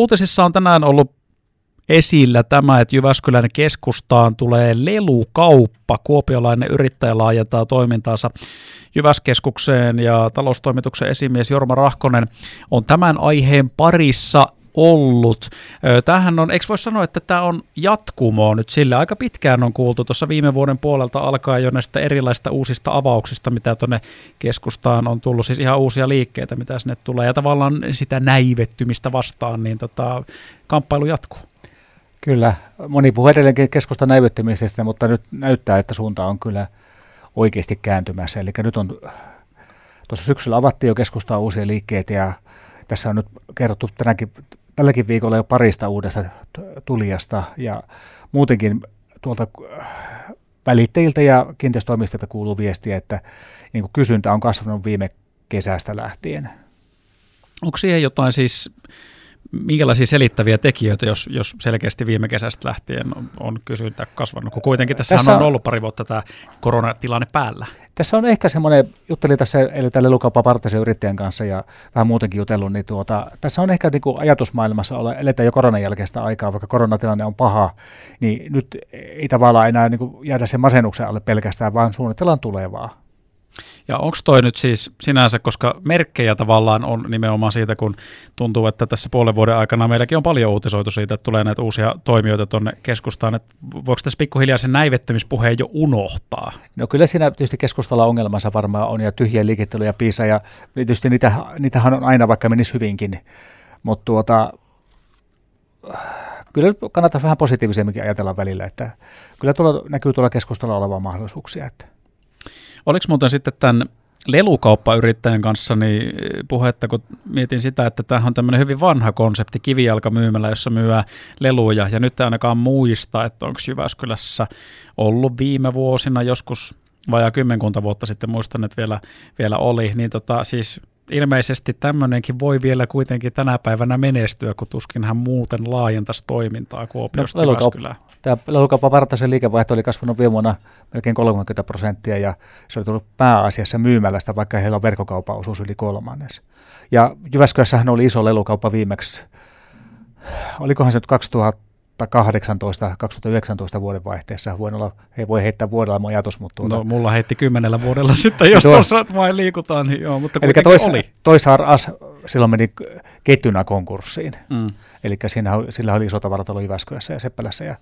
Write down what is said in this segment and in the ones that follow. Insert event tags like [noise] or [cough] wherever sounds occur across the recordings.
Uutisissa on tänään ollut esillä tämä, että Jyväskylän keskustaan tulee lelukauppa. Kuopiolainen yrittäjä laajentaa toimintaansa Jyväskeskukseen ja taloustoimituksen esimies Jorma Rahkonen on tämän aiheen parissa ollut. Tämähän on, eikö voi sanoa, että tämä on jatkumoa nyt sille. Aika pitkään on kuultu tuossa viime vuoden puolelta alkaa jo näistä erilaisista uusista avauksista, mitä tuonne keskustaan on tullut, siis ihan uusia liikkeitä, mitä sinne tulee, ja tavallaan sitä näivettymistä vastaan, niin tota, kamppailu jatkuu. Kyllä, moni puhuu edelleenkin keskusta näivettymisestä, mutta nyt näyttää, että suunta on kyllä oikeasti kääntymässä. Eli nyt on, tuossa syksyllä avattiin jo keskustaa uusia liikkeitä ja tässä on nyt kerrottu tänäkin, tälläkin viikolla jo parista uudesta tulijasta ja muutenkin tuolta välittäjiltä ja kiinteistöomistajilta kuuluu viestiä, että niin kuin kysyntä on kasvanut viime kesästä lähtien. Onko siihen jotain siis minkälaisia selittäviä tekijöitä, jos, jos selkeästi viime kesästä lähtien on, on kysyntä kasvanut, kun kuitenkin tässä, tässä on, on ollut pari vuotta tämä koronatilanne päällä? Tässä on ehkä semmoinen, juttelin tässä eli tälle Lukapa yrittäjän kanssa ja vähän muutenkin jutellut, niin tuota, tässä on ehkä niin kuin ajatusmaailmassa, olla, eletään jo koronan jälkeistä aikaa, vaikka koronatilanne on paha, niin nyt ei tavallaan enää niin kuin jäädä sen masennuksen alle pelkästään, vaan suunnitellaan tulevaa. Ja onko toi nyt siis sinänsä, koska merkkejä tavallaan on nimenomaan siitä, kun tuntuu, että tässä puolen vuoden aikana meilläkin on paljon uutisoitu siitä, että tulee näitä uusia toimijoita tuonne keskustaan, että voiko tässä pikkuhiljaa sen näivettymispuheen jo unohtaa? No kyllä siinä tietysti keskustalla ongelmansa varmaan on ja tyhjiä liikettelyjä piisa ja tietysti niitä, niitähän on aina vaikka menisi hyvinkin, mutta tuota, kyllä kannattaa vähän positiivisemminkin ajatella välillä, että kyllä tuolla, näkyy tuolla keskustalla olevan mahdollisuuksia, että Oliko muuten sitten tämän lelukauppayrittäjän kanssa niin puhetta, kun mietin sitä, että tämä on tämmöinen hyvin vanha konsepti kivijalkamyymälä, jossa myyä leluja, ja nyt ainakaan muista, että onko Jyväskylässä ollut viime vuosina joskus vajaa kymmenkunta vuotta sitten, muistan, että vielä, vielä oli, niin tota, siis ilmeisesti tämmöinenkin voi vielä kuitenkin tänä päivänä menestyä, kun tuskin hän muuten laajentaisi toimintaa Kuopiosta no, Jyväskylään. Tämä lelukauppa Vartasen liikevaihto oli kasvanut viime vuonna melkein 30 prosenttia ja se oli tullut pääasiassa myymälästä, vaikka heillä on verkkokaupan osuus yli kolmannes. Ja Jyväskylässähän oli iso lelukauppa viimeksi, olikohan se nyt 2000 2018-2019 vuoden vaihteessa. Voin olla, ei voi heittää vuodella mun ajatus, mutta... Tuota... No, mulla heitti kymmenellä vuodella [laughs] sitten, jos tuossa vain liikutaan, niin joo, mutta Eli tois, oli. Toisaar As silloin meni kettynä konkurssiin. Mm. Eli sillä oli iso tavaratalo Jyväskylässä ja Seppälässä ja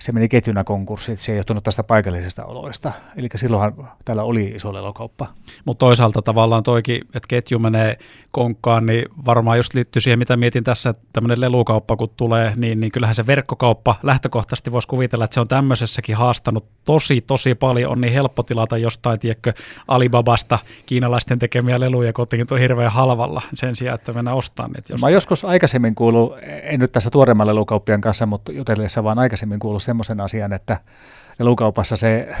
se meni ketjuna konkurssiin, että se ei johtunut tästä paikallisesta oloista. Eli silloinhan täällä oli iso lelokauppa. Mutta toisaalta tavallaan toikin, että ketju menee konkkaan, niin varmaan just liittyy siihen, mitä mietin tässä, että tämmöinen lelukauppa kun tulee, niin, niin kyllähän se verkkokauppa lähtökohtaisesti voisi kuvitella, että se on tämmöisessäkin haastanut tosi, tosi paljon. On niin helppo tilata jostain, tiedätkö, Alibabasta kiinalaisten tekemiä leluja kotiin tuon hirveän halvalla sen sijaan, että mennään ostamaan niitä Mä joskus aikaisemmin kuulu, en nyt tässä tuoreemman lelukauppien kanssa, mutta jutellessa vaan aikaisemmin kuulu semmoisen asian, että lelukaupassa se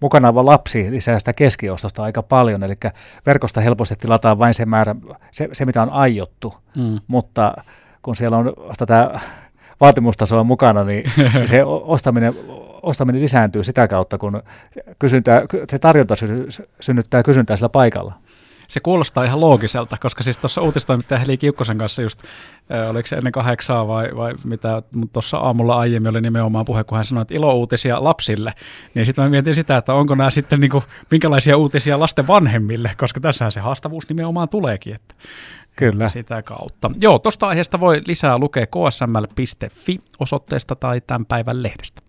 mukana oleva lapsi lisää sitä keskiostosta aika paljon, eli verkosta helposti tilataan vain se määrä, se, se mitä on aiottu, mm. mutta kun siellä on tätä vaatimustasoa mukana, niin [laughs] se ostaminen, ostaminen lisääntyy sitä kautta, kun kysyntä, se tarjonta synnyttää kysyntää sillä paikalla se kuulostaa ihan loogiselta, koska siis tuossa uutistoimittaja Heli Kiukkosen kanssa just, oliko se ennen kahdeksaa vai, vai mitä, mutta tuossa aamulla aiemmin oli nimenomaan puhe, kun hän sanoi, että ilouutisia lapsille, niin sitten mä mietin sitä, että onko nämä sitten niinku, minkälaisia uutisia lasten vanhemmille, koska tässähän se haastavuus nimenomaan tuleekin, että Kyllä. Sitä kautta. Joo, tuosta aiheesta voi lisää lukea ksml.fi osoitteesta tai tämän päivän lehdestä.